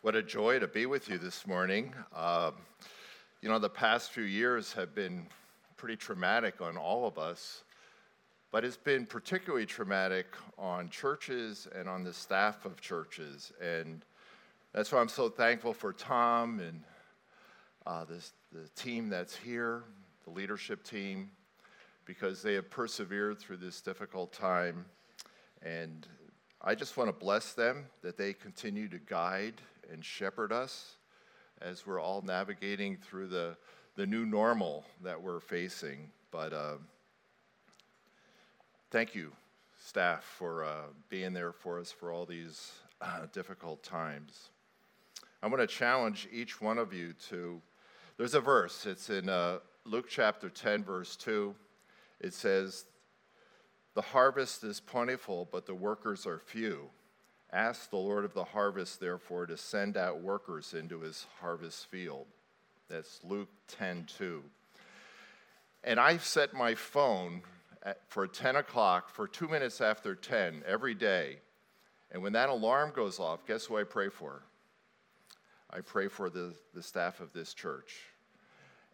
What a joy to be with you this morning. Um, you know, the past few years have been pretty traumatic on all of us, but it's been particularly traumatic on churches and on the staff of churches. And that's why I'm so thankful for Tom and uh, this, the team that's here, the leadership team, because they have persevered through this difficult time. And I just want to bless them that they continue to guide and shepherd us as we're all navigating through the, the new normal that we're facing. But uh, thank you, staff, for uh, being there for us for all these uh, difficult times. I want to challenge each one of you to. There's a verse, it's in uh, Luke chapter 10, verse 2. It says, The harvest is plentiful, but the workers are few. Ask the Lord of the harvest, therefore, to send out workers into his harvest field. That's Luke 10 2. And I set my phone at, for 10 o'clock for two minutes after 10 every day. And when that alarm goes off, guess who I pray for? I pray for the, the staff of this church.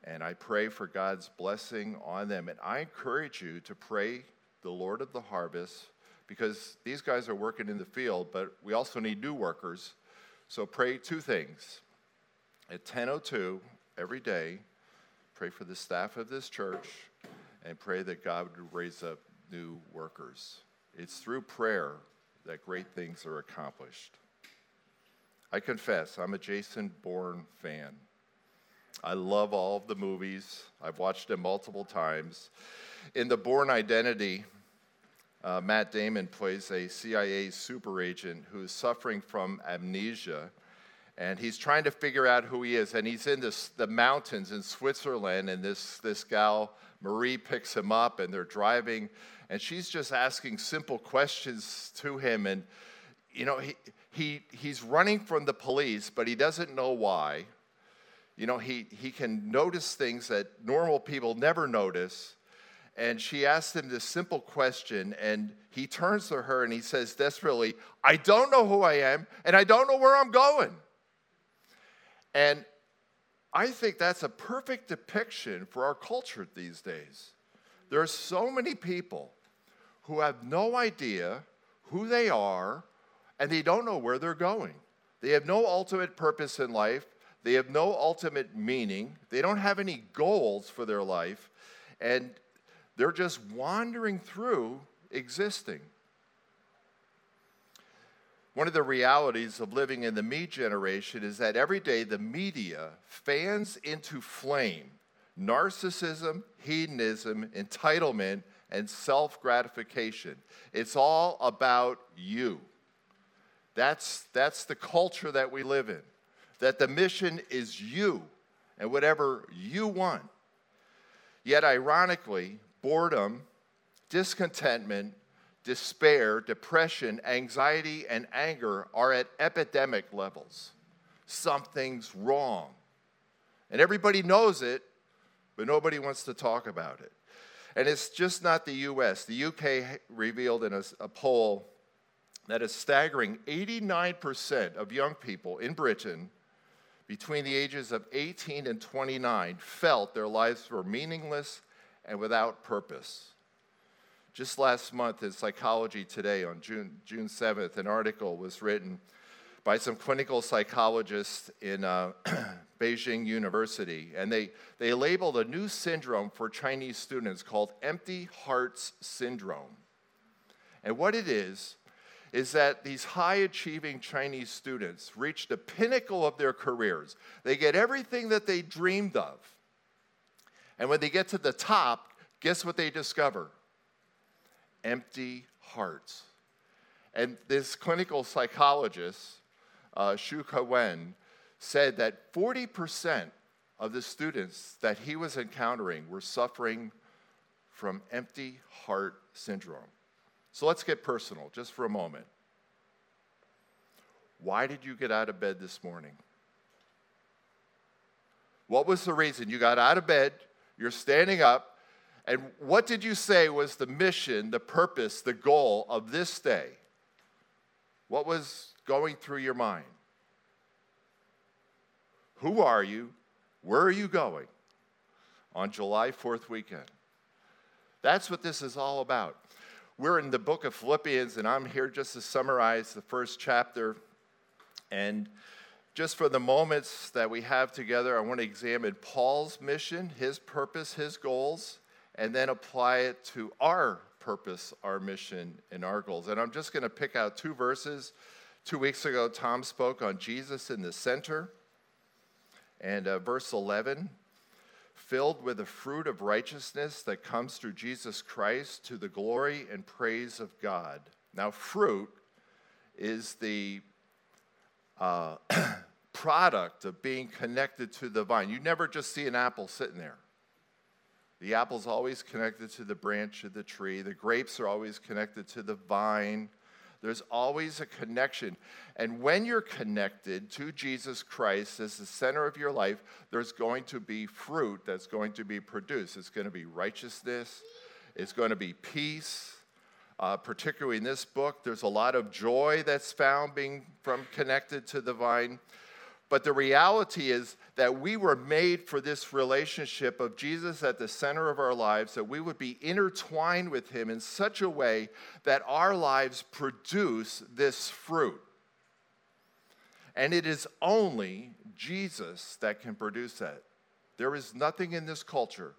And I pray for God's blessing on them. And I encourage you to pray the Lord of the harvest because these guys are working in the field, but we also need new workers. So pray two things. At 10:02 every day, pray for the staff of this church and pray that God would raise up new workers. It's through prayer that great things are accomplished. I confess, I'm a Jason Bourne fan. I love all of the movies. I've watched them multiple times. In the Bourne Identity, uh, Matt Damon plays a CIA super agent who's suffering from amnesia. And he's trying to figure out who he is. And he's in this, the mountains in Switzerland. And this, this gal, Marie, picks him up. And they're driving. And she's just asking simple questions to him. And, you know, he, he, he's running from the police, but he doesn't know why. You know, he, he can notice things that normal people never notice and she asks him this simple question, and he turns to her and he says desperately, I don't know who I am, and I don't know where I'm going. And I think that's a perfect depiction for our culture these days. There are so many people who have no idea who they are, and they don't know where they're going. They have no ultimate purpose in life. They have no ultimate meaning. They don't have any goals for their life. And they're just wandering through existing. One of the realities of living in the me generation is that every day the media fans into flame narcissism, hedonism, entitlement, and self gratification. It's all about you. That's, that's the culture that we live in. That the mission is you and whatever you want. Yet, ironically, boredom, discontentment, despair, depression, anxiety, and anger are at epidemic levels. Something's wrong. And everybody knows it, but nobody wants to talk about it. And it's just not the US. The UK revealed in a, a poll that a staggering 89% of young people in Britain between the ages of 18 and 29 felt their lives were meaningless and without purpose. Just last month in Psychology Today on June, June 7th, an article was written by some clinical psychologists in uh, Beijing University, and they, they labeled a new syndrome for Chinese students called empty hearts syndrome. And what it is, is that these high achieving Chinese students reach the pinnacle of their careers. They get everything that they dreamed of. And when they get to the top, guess what they discover? Empty hearts. And this clinical psychologist, uh, Xu Kaiwen, said that 40% of the students that he was encountering were suffering from empty heart syndrome. So let's get personal just for a moment. Why did you get out of bed this morning? What was the reason? You got out of bed, you're standing up. And what did you say was the mission, the purpose, the goal of this day? What was going through your mind? Who are you? Where are you going? On July 4th weekend. That's what this is all about. We're in the book of Philippians, and I'm here just to summarize the first chapter. And just for the moments that we have together, I want to examine Paul's mission, his purpose, his goals, and then apply it to our purpose, our mission, and our goals. And I'm just going to pick out two verses. Two weeks ago, Tom spoke on Jesus in the center. And uh, verse 11 filled with the fruit of righteousness that comes through Jesus Christ to the glory and praise of God. Now, fruit is the uh, product of being connected to the vine. You never just see an apple sitting there. The apple's always connected to the branch of the tree, the grapes are always connected to the vine. There's always a connection. And when you're connected to Jesus Christ as the center of your life, there's going to be fruit that's going to be produced. It's going to be righteousness, it's going to be peace. Uh, particularly in this book, there's a lot of joy that's found being from connected to the vine. But the reality is that we were made for this relationship of Jesus at the center of our lives, that we would be intertwined with Him in such a way that our lives produce this fruit. And it is only Jesus that can produce that. There is nothing in this culture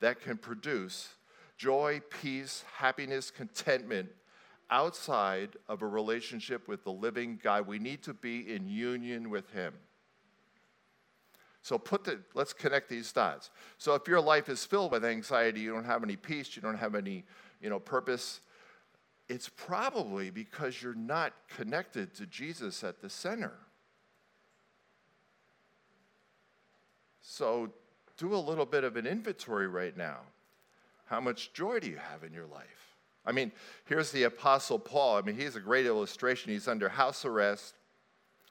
that can produce joy, peace, happiness, contentment outside of a relationship with the living God. We need to be in union with Him. So put the let's connect these dots. So if your life is filled with anxiety, you don't have any peace, you don't have any, you know, purpose, it's probably because you're not connected to Jesus at the center. So do a little bit of an inventory right now. How much joy do you have in your life? I mean, here's the Apostle Paul. I mean, he's a great illustration. He's under house arrest,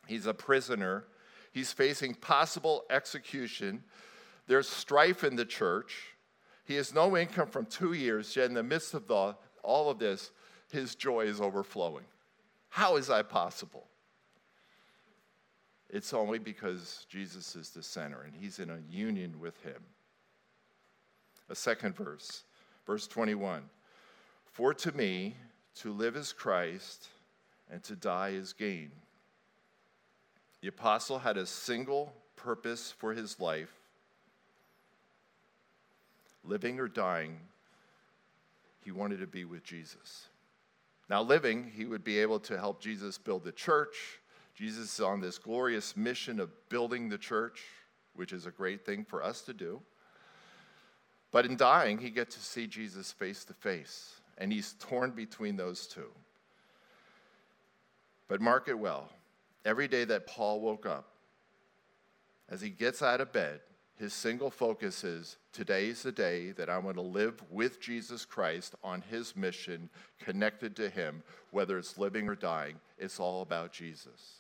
he's a prisoner. He's facing possible execution. There's strife in the church. He has no income from two years, yet in the midst of the, all of this, his joy is overflowing. How is that possible? It's only because Jesus is the center and he's in a union with him. A second verse, verse 21 For to me, to live is Christ, and to die is gain. The apostle had a single purpose for his life living or dying, he wanted to be with Jesus. Now, living, he would be able to help Jesus build the church. Jesus is on this glorious mission of building the church, which is a great thing for us to do. But in dying, he gets to see Jesus face to face, and he's torn between those two. But mark it well every day that Paul woke up, as he gets out of bed, his single focus is today's the day that I'm going to live with Jesus Christ on his mission, connected to him, whether it's living or dying. It's all about Jesus.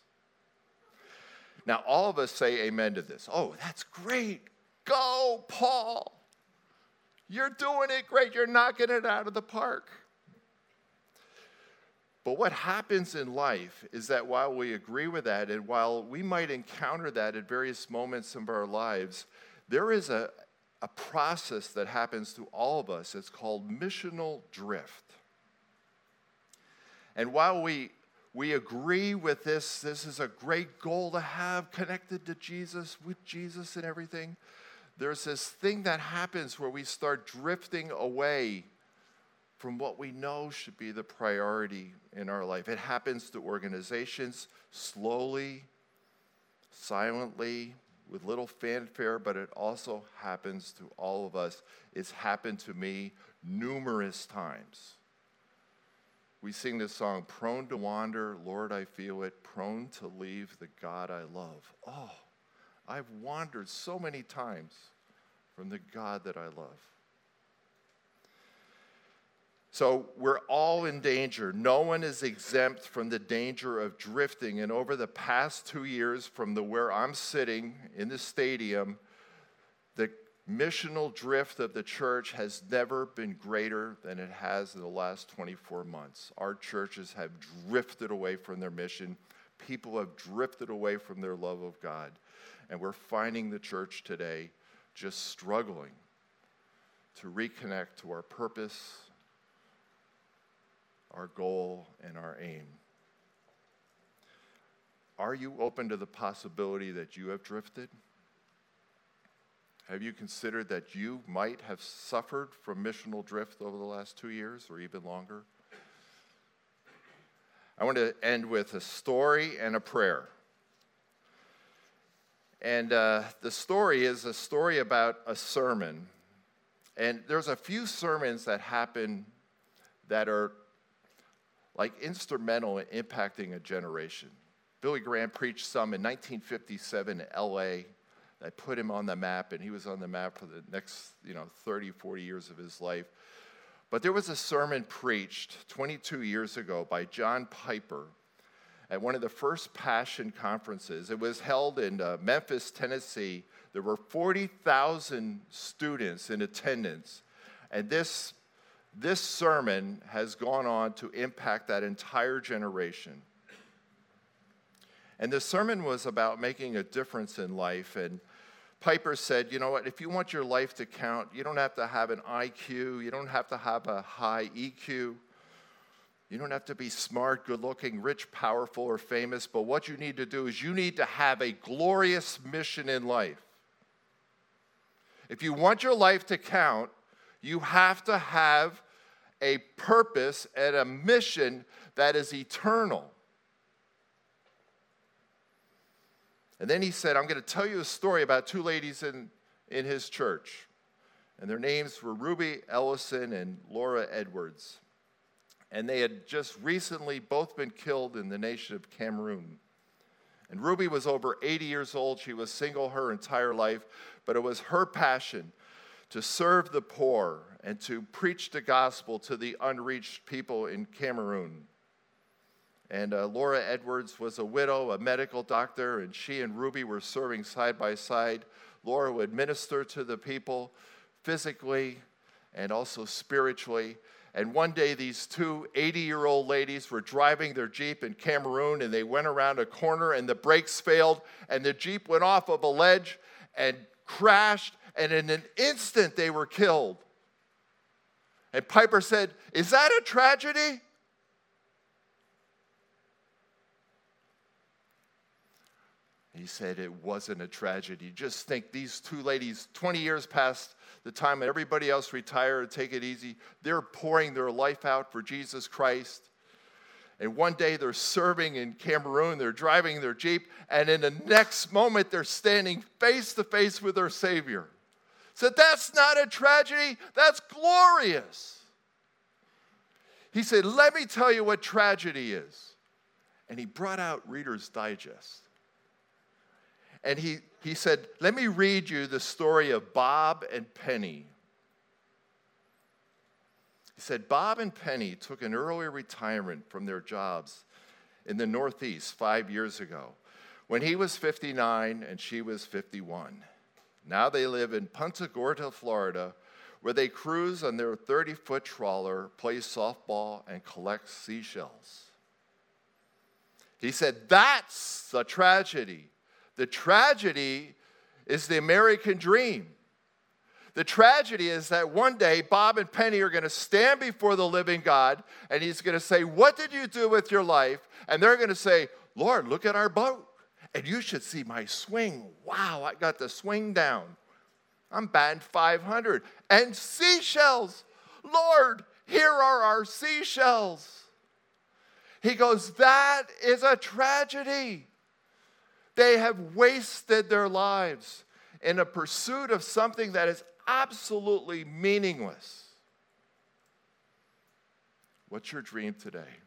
Now, all of us say amen to this. Oh, that's great. Go, Paul. You're doing it great. You're knocking it out of the park. But what happens in life is that while we agree with that, and while we might encounter that at various moments of our lives, there is a, a process that happens to all of us. It's called missional drift. And while we, we agree with this, this is a great goal to have connected to Jesus, with Jesus and everything, there's this thing that happens where we start drifting away from what we know should be the priority in our life. It happens to organizations slowly, silently, with little fanfare, but it also happens to all of us. It's happened to me numerous times. We sing this song, Prone to Wander, Lord, I feel it, prone to leave the God I love. Oh, I've wandered so many times from the God that I love. So we're all in danger. No one is exempt from the danger of drifting. And over the past two years, from the where I'm sitting in the stadium, the missional drift of the church has never been greater than it has in the last 24 months. Our churches have drifted away from their mission. People have drifted away from their love of God. And we're finding the church today just struggling to reconnect to our purpose, our goal, and our aim. Are you open to the possibility that you have drifted? Have you considered that you might have suffered from missional drift over the last two years or even longer? I want to end with a story and a prayer. And uh, the story is a story about a sermon. And there's a few sermons that happen that are like instrumental in impacting a generation. Billy Graham preached some in 1957 in LA that put him on the map, and he was on the map for the next, you know, 30, 40 years of his life. But there was a sermon preached 22 years ago by John Piper at one of the first Passion conferences. It was held in uh, Memphis, Tennessee. There were 40,000 students in attendance. And this, this sermon has gone on to impact that entire generation. And the sermon was about making a difference in life. And Piper said, you know what, if you want your life to count, you don't have to have an IQ, you don't have to have a high EQ, you don't have to be smart, good looking, rich, powerful, or famous, but what you need to do is you need to have a glorious mission in life. If you want your life to count, you have to have a purpose and a mission that is eternal. And then he said, I'm going to tell you a story about two ladies in, in his church. And their names were Ruby Eliason and Laura Edwards. And they had just recently both been killed in the nation of Cameroon. And Ruby was over 80 years old. She was single her entire life, but it was her passion to serve the poor and to preach the gospel to the unreached people in Cameroon. And uh, Laura Edwards was a widow, a medical doctor, and she and Ruby were serving side by side. Laura would minister to the people physically and also spiritually. And one day, these two 80 year old ladies were driving their Jeep in Cameroon and they went around a corner and the brakes failed and the Jeep went off of a ledge and crashed. And in an instant, they were killed. And Piper said, Is that a tragedy? He said it wasn't a tragedy. Just think these two ladies, 20 years past the time everybody else retired, take it easy, they're pouring their life out for Jesus Christ. And one day they're serving in Cameroon, they're driving their Jeep, and in the next moment they're standing face to face with their Savior. Said, That's not a tragedy, that's glorious. He said, Let me tell you what tragedy is. And he brought out Reader's Digest. And he, he said, Let me read you the story of Bob and Penny. He said, Bob and Penny took an early retirement from their jobs in the Northeast five years ago when he was 59 and she was 51. Now they live in Punta Gorda, Florida, where they cruise on their 30 foot trawler, play softball, and collect seashells. He said, That's the tragedy the tragedy is the American dream. The tragedy is that one day Bob and Penny are going to stand before the living God and he's going to say, What did you do with your life? And they're going to say, Lord, look at our boat. And you should see my swing. Wow, I got the swing down. I'm batting 500. And seashells. Lord, here are our seashells. He goes, That is a tragedy. They have wasted their lives in a pursuit of something that is absolutely meaningless. What's your dream today?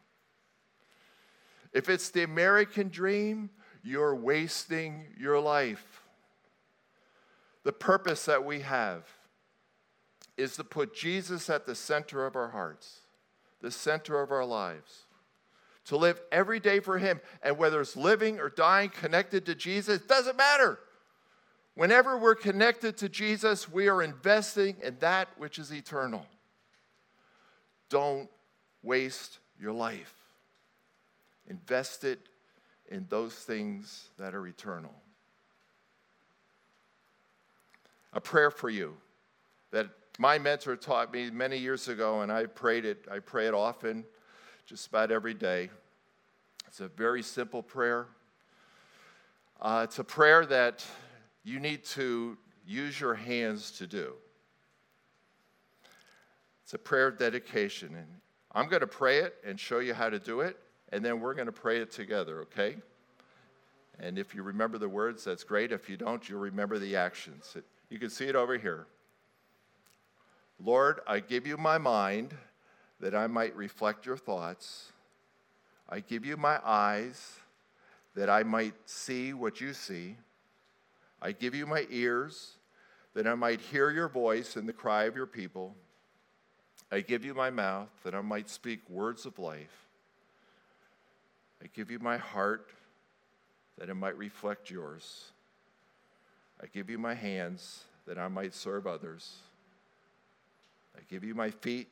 If it's the American dream, you're wasting your life. The purpose that we have is to put Jesus at the center of our hearts, the center of our lives to live every day for Him. And whether it's living or dying connected to Jesus, doesn't matter. Whenever we're connected to Jesus, we are investing in that which is eternal. Don't waste your life, invest it in those things that are eternal. A prayer for you that my mentor taught me many years ago, and I prayed it. I pray it often, just about every day. It's a very simple prayer. Uh, it's a prayer that you need to use your hands to do. It's a prayer of dedication. And I'm going to pray it and show you how to do it, and then we're going to pray it together, okay? And if you remember the words, that's great. If you don't, you'll remember the actions. You can see it over here. Lord, I give you my mind that I might reflect your thoughts. I give you my eyes that I might see what you see. I give you my ears that I might hear your voice and the cry of your people. I give you my mouth that I might speak words of life. I give you my heart that it might reflect yours. I give you my hands that I might serve others. I give you my feet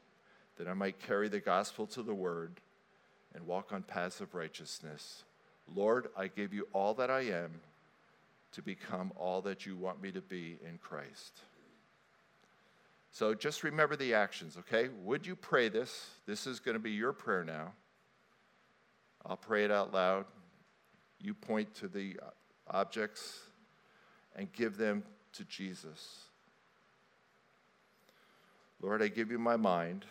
that I might carry the gospel to the word and walk on paths of righteousness. Lord, I give you all that I am to become all that you want me to be in Christ. So just remember the actions, okay? Would you pray this? This is going to be your prayer now. I'll pray it out loud. You point to the objects and give them to Jesus. Lord, I give you my mind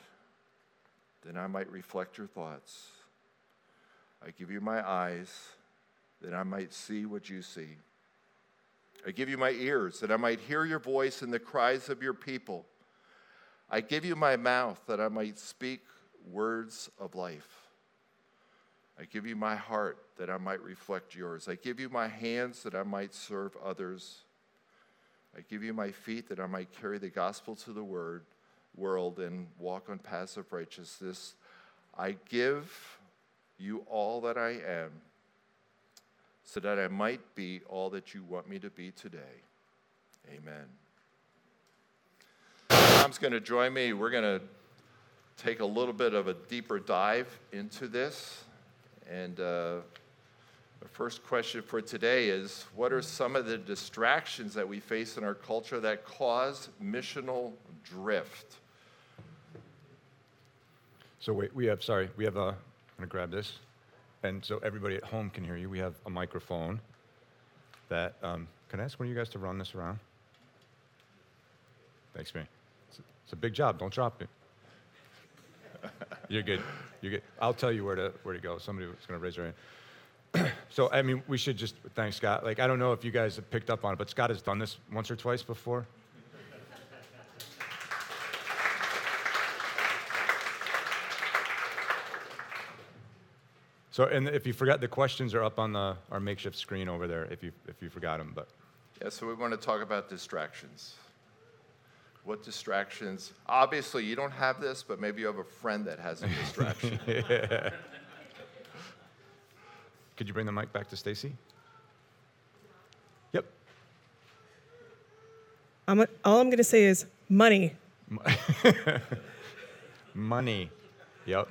that I might reflect your thoughts. I give you my eyes that I might see what you see. I give you my ears that I might hear your voice and the cries of your people. I give you my mouth that I might speak words of life. I give you my heart that I might reflect yours. I give you my hands that I might serve others. I give you my feet that I might carry the gospel to the word, world and walk on paths of righteousness. I give you all that I am so that I might be all that you want me to be today. Amen. Tom's going to join me. We're going to take a little bit of a deeper dive into this. And uh, the first question for today is What are some of the distractions that we face in our culture that cause missional drift? So, wait, we have, sorry, we have a, I'm going to grab this. And so everybody at home can hear you. We have a microphone that, um, can I ask one of you guys to run this around? Thanks, man. It's a, it's a big job. Don't drop it. You're good. You're good. I'll tell you where to where to go. Somebody was going to raise their hand. so I mean, we should just thank Scott. Like I don't know if you guys have picked up on it, but Scott has done this once or twice before. So, and if you forgot, the questions are up on the, our makeshift screen over there if you, if you forgot them. But Yeah, so we want to talk about distractions. What distractions? Obviously, you don't have this, but maybe you have a friend that has a distraction. could you bring the mic back to Stacy? Yep. I'm, all I'm going to say is money. Money. Yep.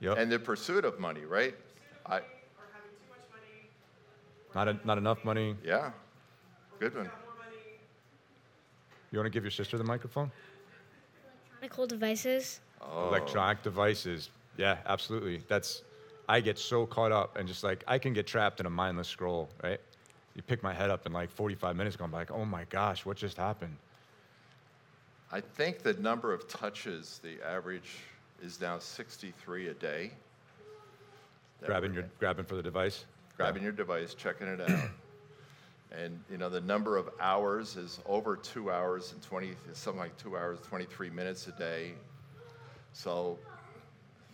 Yep. and the pursuit of money, right? I, not, a, not enough money. yeah, good one. You want to give your sister the microphone? Electronic devices. Oh. Electronic devices. Yeah, absolutely. That's. I get so caught up and just like I can get trapped in a mindless scroll, right? You pick my head up in like 45 minutes, going like, oh my gosh, what just happened? I think the number of touches, the average is now 63 a day. That Grabbing we're- your grabbing for the device. grabbing your device, checking it out. And you know the number of hours is over two hours and 20, something like two hours, 23 minutes a day. So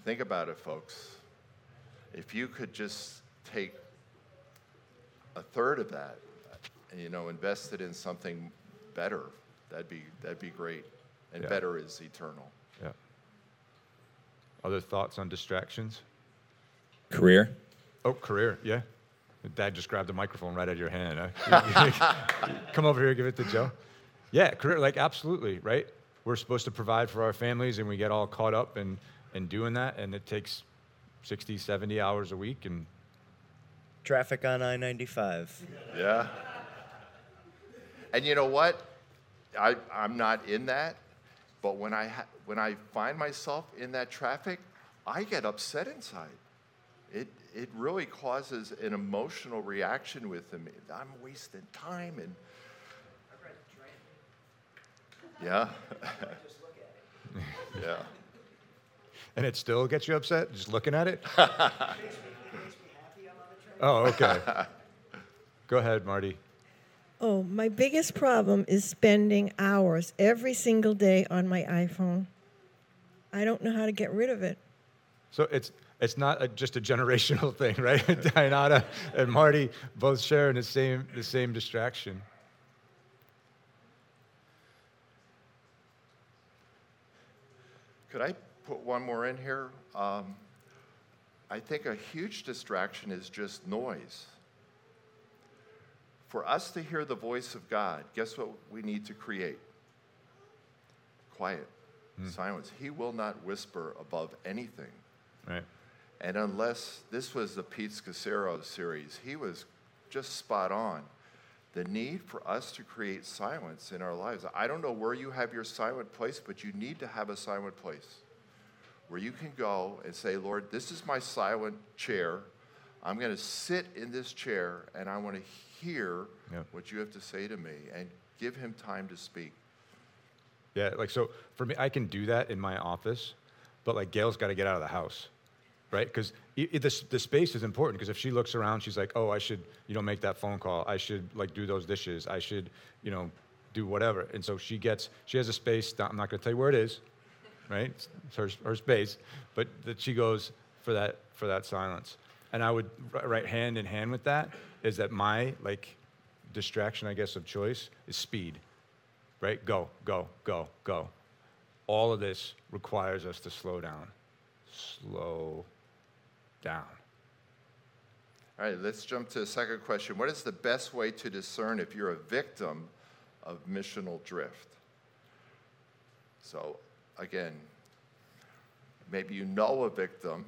think about it, folks. If you could just take a third of that, and, you know, invest it in something better, that'd be that'd be great. And Yeah. better is eternal. Yeah. Other thoughts on distractions? Career? Oh, career, yeah. Dad just grabbed the microphone right out of your hand. Huh? Come over here, give it to Joe. Yeah, career, like absolutely, right? We're supposed to provide for our families and we get all caught up in, in doing that, and it takes 60, 70 hours a week, and Traffic on I 95. Yeah. And you know what? I, I'm not in that, but when I, ha- when I find myself in that traffic, I get upset inside. It, it really causes an emotional reaction with them. I'm wasting time and. Yeah. yeah. And it still gets you upset just looking at it? oh, okay. Go ahead, Marty. Oh, my biggest problem is spending hours every single day on my iPhone. I don't know how to get rid of it. So it's it's not a, just a generational thing, right? Dianata and Marty both sharing the same the same distraction. Could I put one more in here? Um, I think a huge distraction is just noise. For us to hear the voice of God, guess what we need to create? Quiet, silence. He will not whisper above anything. Right. And unless this was the Pete Scazzero series, he was just spot on. The need for us to create silence in our lives. I don't know where you have your silent place, but you need to have a silent place where you can go and say, Lord, this is my silent chair. I'm going to sit in this chair and I want to hear Yep. what you have to say to me and give him time to speak. Yeah, like so for me, I can do that in my office, but like Gail's got to get out of the house, right? Because the, the space is important. Because if she looks around, she's like, oh, I should, you know, make that phone call. I should like do those dishes. I should, you know, do whatever. And so she gets, she has a space. That, I'm not going to tell you where it is, right? It's her, her space, but that she goes for that for that silence. And I would ri- right hand in hand with that is that my like distraction, I guess, of choice is speed right? Go, go, go, go. All of this requires us to slow down. Slow down. All right, let's jump to the second question. What is the best way to discern if you're a victim of missional drift? So, again, maybe you know a victim,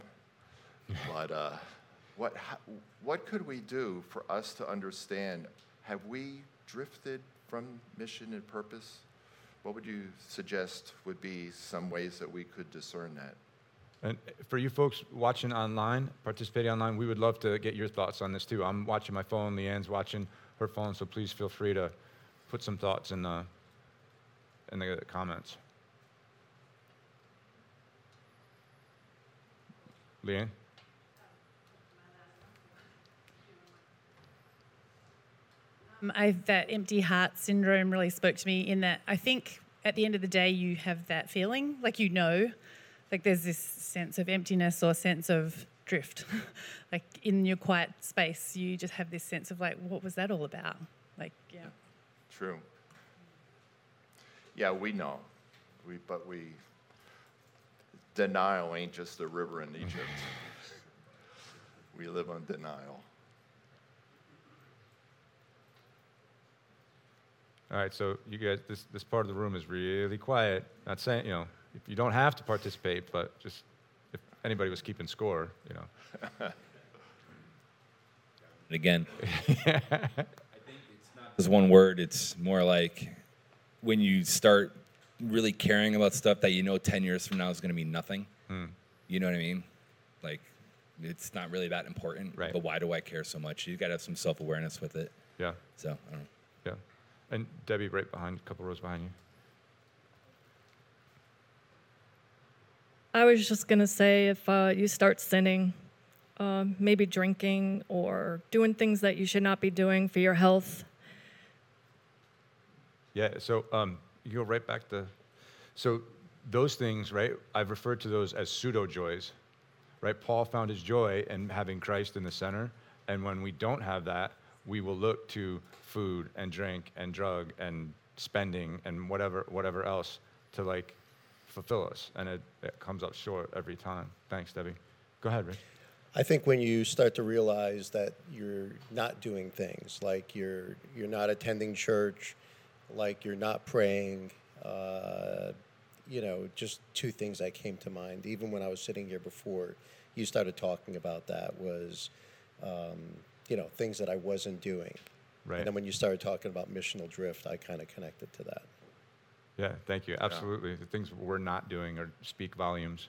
but uh, what, what could we do for us to understand? Have we drifted from mission and purpose? What would you suggest would be some ways that we could discern that? And for you folks watching online, participating online, we would love to get your thoughts on this too. I'm watching my phone, Leanne's watching her phone, so please feel free to put some thoughts in the, in the comments. Leanne? Um, I, that empty heart syndrome really spoke to me in that I think at the end of the day, you have that feeling, like you know, like there's this sense of emptiness or sense of drift. like in your quiet space, you just have this sense of like, what was that all about? Like, yeah. True. Yeah, we know. We, but we, denial ain't just a river in Egypt. we live on denial. All right, so you guys, this, this part of the room is really quiet. Not saying, you know, if you don't have to participate, but just if anybody was keeping score, you know. And again, there's one word. It's more like when you start really caring about stuff that you know 10 years from now is going to mean nothing. Hmm. You know what I mean? Like, it's not really that important. Right. But why do I care so much? You got to have some self awareness with it. Yeah, So, I don't know. yeah. And Debbie, right behind, a couple rows behind you. I was just going to say if uh, you start sinning, uh, maybe drinking or doing things that you should not be doing for your health, Yeah, so um, you go right back to, so those things, right? I've referred to those as pseudo joys, right? Paul found his joy in having Christ in the center, and when we don't have that, we will look to food and drink and drug and spending and whatever whatever else to like fulfill us, and it, it comes up short every time. Thanks, Debbie. Go ahead, Rich. I think when you start to realize that you're not doing things, like you're you're not attending church, like you're not praying, uh, you know, just two things that came to mind. Even when I was sitting here before, you started talking about that was, um, you know, things that I wasn't doing. Right. And then when you started talking about missional drift, I kind of connected to that. Yeah, thank you. Absolutely. The things we're not doing are speak volumes.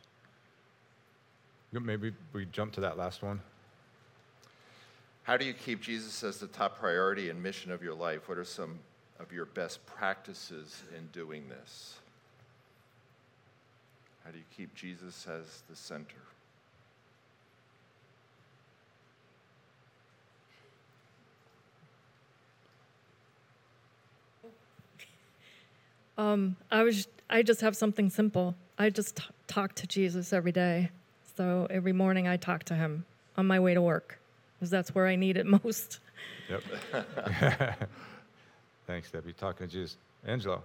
Maybe we jump to that last one. How do you keep Jesus as the top priority and mission of your life? What are some of your best practices in doing this? How do you keep Jesus as the center? Um, I was I just have something simple. I just t- talk to Jesus every day. So every morning I talk to him on my way to work because that's where I need it most. Yep. Thanks, Debbie. Talking to Jesus. Angelo.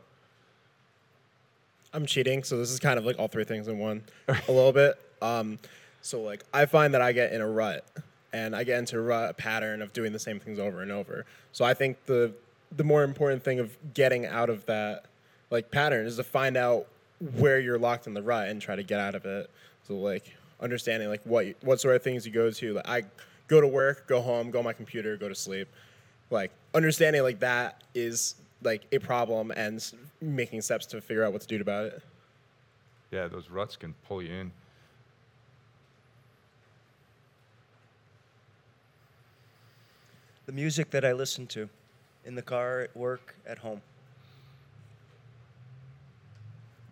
I'm cheating, so this is kind of like all three things in one, a little bit. Um, so like I find that I get in a rut, and I get into a rut, a pattern of doing the same things over and over. So I think the the more important thing of getting out of that like pattern is to find out where you're locked in the rut and try to get out of it. So like understanding like what what sort of things you go to. Like I go to work, go home, go on my computer, go to sleep. Like understanding like that is like a problem and making steps to figure out what to do about it. Yeah, those ruts can pull you in. The music that I listen to in the car, at work, at home.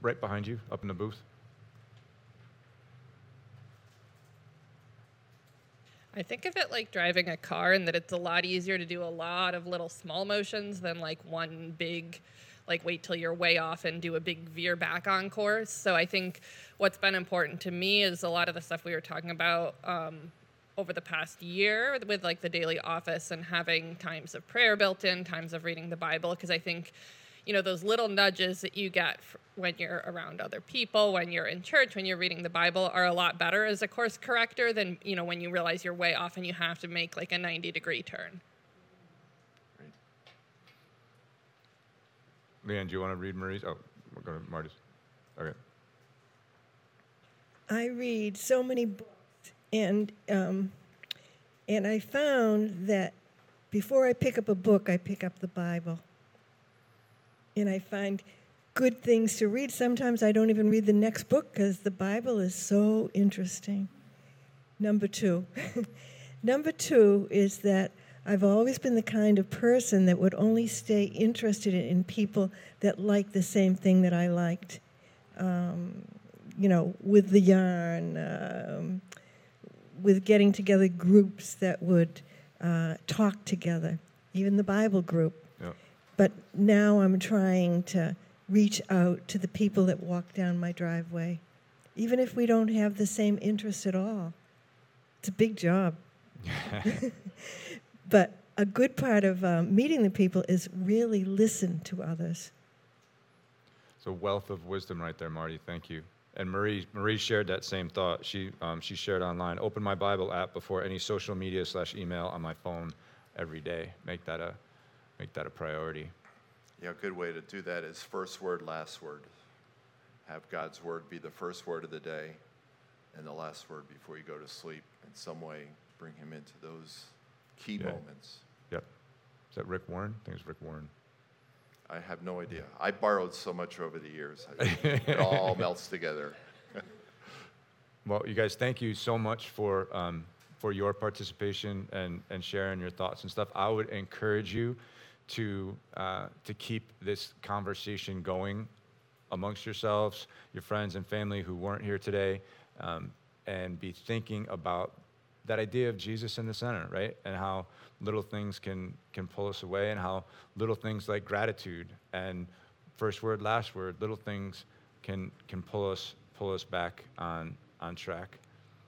Right behind you, up in the booth. I think of it like driving a car and that it's a lot easier to do a lot of little small motions than like one big like wait till you're way off and do a big veer back on course. So I think what's been important to me is a lot of the stuff we were talking about um, over the past year with like the daily office and having times of prayer built in, times of reading the Bible, because I think you know those little nudges that you get f- when you're around other people when you're in church when you're reading the bible are a lot better as a course corrector than you know when you realize you're way off and you have to make like a 90 degree turn Leanne, do you want to read Marie's? Oh, we're going to Marty's. Okay. I read so many books, and um, and I found that before I pick up a book, I pick up the Bible, and I find good things to read. Sometimes I don't even read the next book because the Bible is so interesting. Number two, number two is that I've always been the kind of person that would only stay interested in people that like the same thing that I liked you know, with the yarn, um, with getting together groups that would uh, talk together, even the Bible group. But now I'm trying to reach out to the people that walk down my driveway, even if we don't have the same interests at all. It's a big job. but a good part of um, meeting the people is really listen to others. It's a wealth of wisdom right there, Marty. Thank you. And Marie, Marie shared that same thought. She, um, she shared online. Open my Bible app before any social media slash email on my phone every day. Make that a, make that a priority. Yeah, a good way to do that is first word, last word. Have God's word be the first word of the day and the last word before you go to sleep. In some way, bring him into those key Yeah. moments. Yep. Is that Rick Warren? I think it's Rick Warren. I have no idea. I borrowed so much over the years. It all melts together. Well, you guys, thank you so much for um, for your participation and, and sharing your thoughts and stuff. I would encourage you to uh, to keep this conversation going amongst yourselves, your friends and family who weren't here today, um, and be thinking about that idea of Jesus in the center, right? And how little things can can pull us away, and how little things like gratitude and first word, last word, little things can can pull us pull us back on on track.